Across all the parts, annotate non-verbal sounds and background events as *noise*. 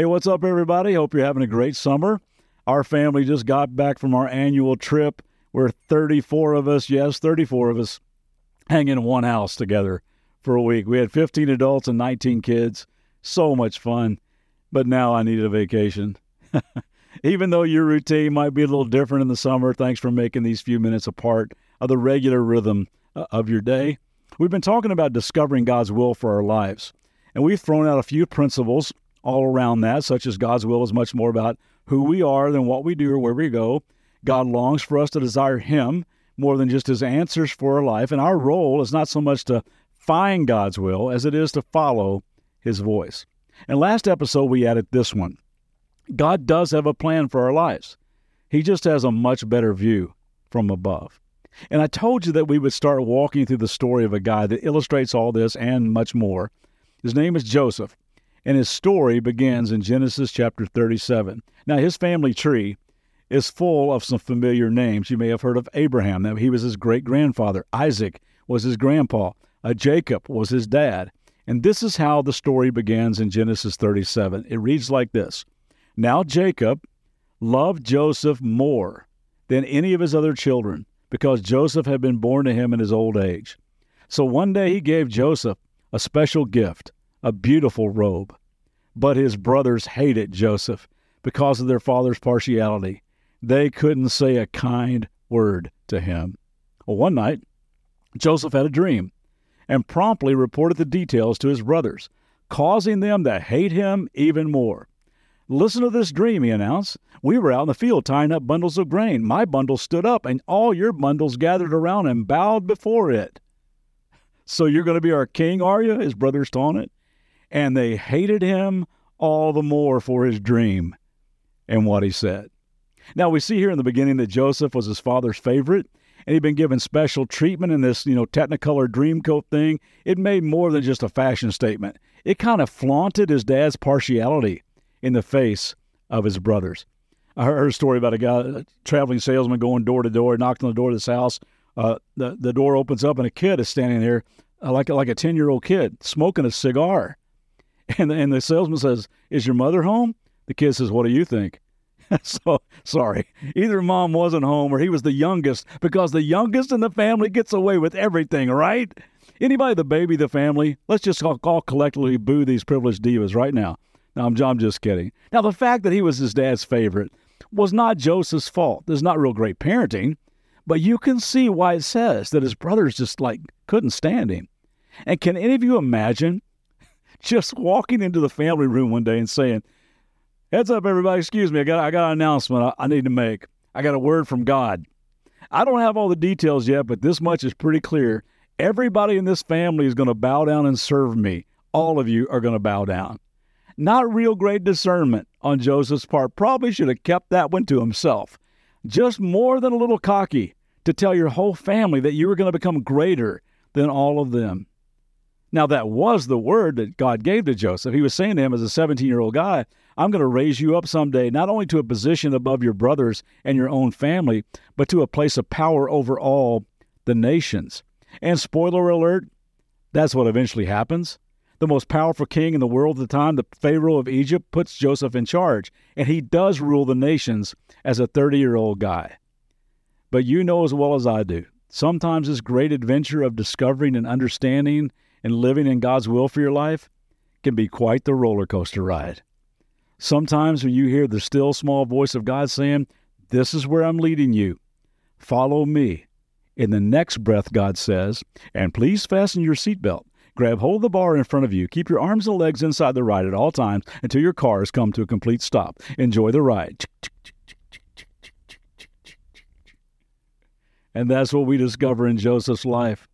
Hey, what's up, everybody? Hope you're having a great summer. Our family just got back from our annual trip. We're 34 of us, yes, 34 of us, hanging in one house together for a week. We had 15 adults and 19 kids. So much fun. But now I need a vacation. *laughs* Even though your routine might be a little different in the summer, thanks for making these few minutes a part of the regular rhythm uh, of your day. We've been talking about discovering God's will for our lives, and we've thrown out a few principles all around that, such as God's will is much more about who we are than what we do or where we go. God longs for us to desire Him more than just His answers for our life. And our role is not so much to find God's will as it is to follow His voice. And last episode, we added this one God does have a plan for our lives, He just has a much better view from above. And I told you that we would start walking through the story of a guy that illustrates all this and much more. His name is Joseph and his story begins in Genesis chapter 37. Now, his family tree is full of some familiar names. You may have heard of Abraham. Now, he was his great grandfather. Isaac was his grandpa. Uh, Jacob was his dad. And this is how the story begins in Genesis 37. It reads like this Now Jacob loved Joseph more than any of his other children because Joseph had been born to him in his old age. So one day he gave Joseph a special gift a beautiful robe. But his brothers hated Joseph because of their father's partiality. They couldn't say a kind word to him. Well, one night, Joseph had a dream and promptly reported the details to his brothers, causing them to hate him even more. Listen to this dream, he announced. We were out in the field tying up bundles of grain. My bundle stood up, and all your bundles gathered around and bowed before it. So you're going to be our king, are you? His brothers taunted and they hated him all the more for his dream and what he said. Now we see here in the beginning that Joseph was his father's favorite, and he'd been given special treatment in this, you know, Technicolor Dreamcoat thing. It made more than just a fashion statement. It kind of flaunted his dad's partiality in the face of his brothers. I heard a story about a guy, a traveling salesman, going door to door, knocked on the door of this house. Uh, the the door opens up, and a kid is standing there, uh, like like a ten year old kid, smoking a cigar. And, and the salesman says, Is your mother home? The kid says, What do you think? *laughs* so sorry. Either mom wasn't home or he was the youngest because the youngest in the family gets away with everything, right? Anybody the baby the family, let's just all, all collectively boo these privileged divas right now. No, I'm, I'm just kidding. Now, the fact that he was his dad's favorite was not Joseph's fault. There's not real great parenting, but you can see why it says that his brothers just like couldn't stand him. And can any of you imagine just walking into the family room one day and saying, Heads up, everybody, excuse me, I got, I got an announcement I, I need to make. I got a word from God. I don't have all the details yet, but this much is pretty clear. Everybody in this family is going to bow down and serve me. All of you are going to bow down. Not real great discernment on Joseph's part. Probably should have kept that one to himself. Just more than a little cocky to tell your whole family that you were going to become greater than all of them. Now, that was the word that God gave to Joseph. He was saying to him as a 17 year old guy, I'm going to raise you up someday, not only to a position above your brothers and your own family, but to a place of power over all the nations. And spoiler alert, that's what eventually happens. The most powerful king in the world at the time, the Pharaoh of Egypt, puts Joseph in charge, and he does rule the nations as a 30 year old guy. But you know as well as I do, sometimes this great adventure of discovering and understanding and living in God's will for your life can be quite the roller coaster ride. Sometimes when you hear the still small voice of God saying, This is where I'm leading you, follow me. In the next breath, God says, And please fasten your seatbelt. Grab hold of the bar in front of you. Keep your arms and legs inside the ride at all times until your car has come to a complete stop. Enjoy the ride. And that's what we discover in Joseph's life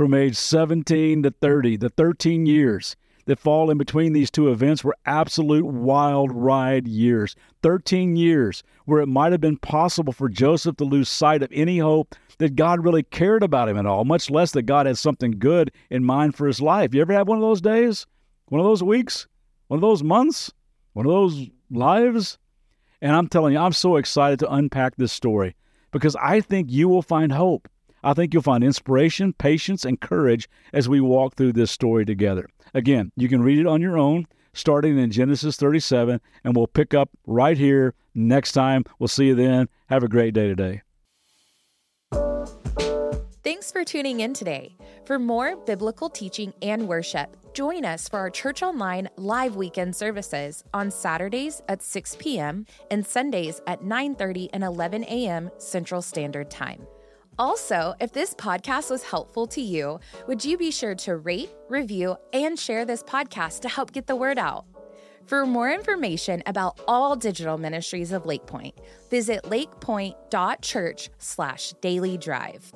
from age 17 to 30, the 13 years that fall in between these two events were absolute wild ride years. 13 years where it might have been possible for Joseph to lose sight of any hope that God really cared about him at all, much less that God had something good in mind for his life. You ever had one of those days? One of those weeks? One of those months? One of those lives? And I'm telling you, I'm so excited to unpack this story because I think you will find hope. I think you'll find inspiration, patience, and courage as we walk through this story together. Again, you can read it on your own, starting in Genesis 37, and we'll pick up right here next time. We'll see you then. Have a great day today. Thanks for tuning in today. For more biblical teaching and worship, join us for our Church Online live weekend services on Saturdays at 6 p.m. and Sundays at 9:30 and 11 a.m. Central Standard Time. Also, if this podcast was helpful to you, would you be sure to rate, review, and share this podcast to help get the word out? For more information about all digital ministries of Lakepointe, visit lakepointe.church slash daily drive.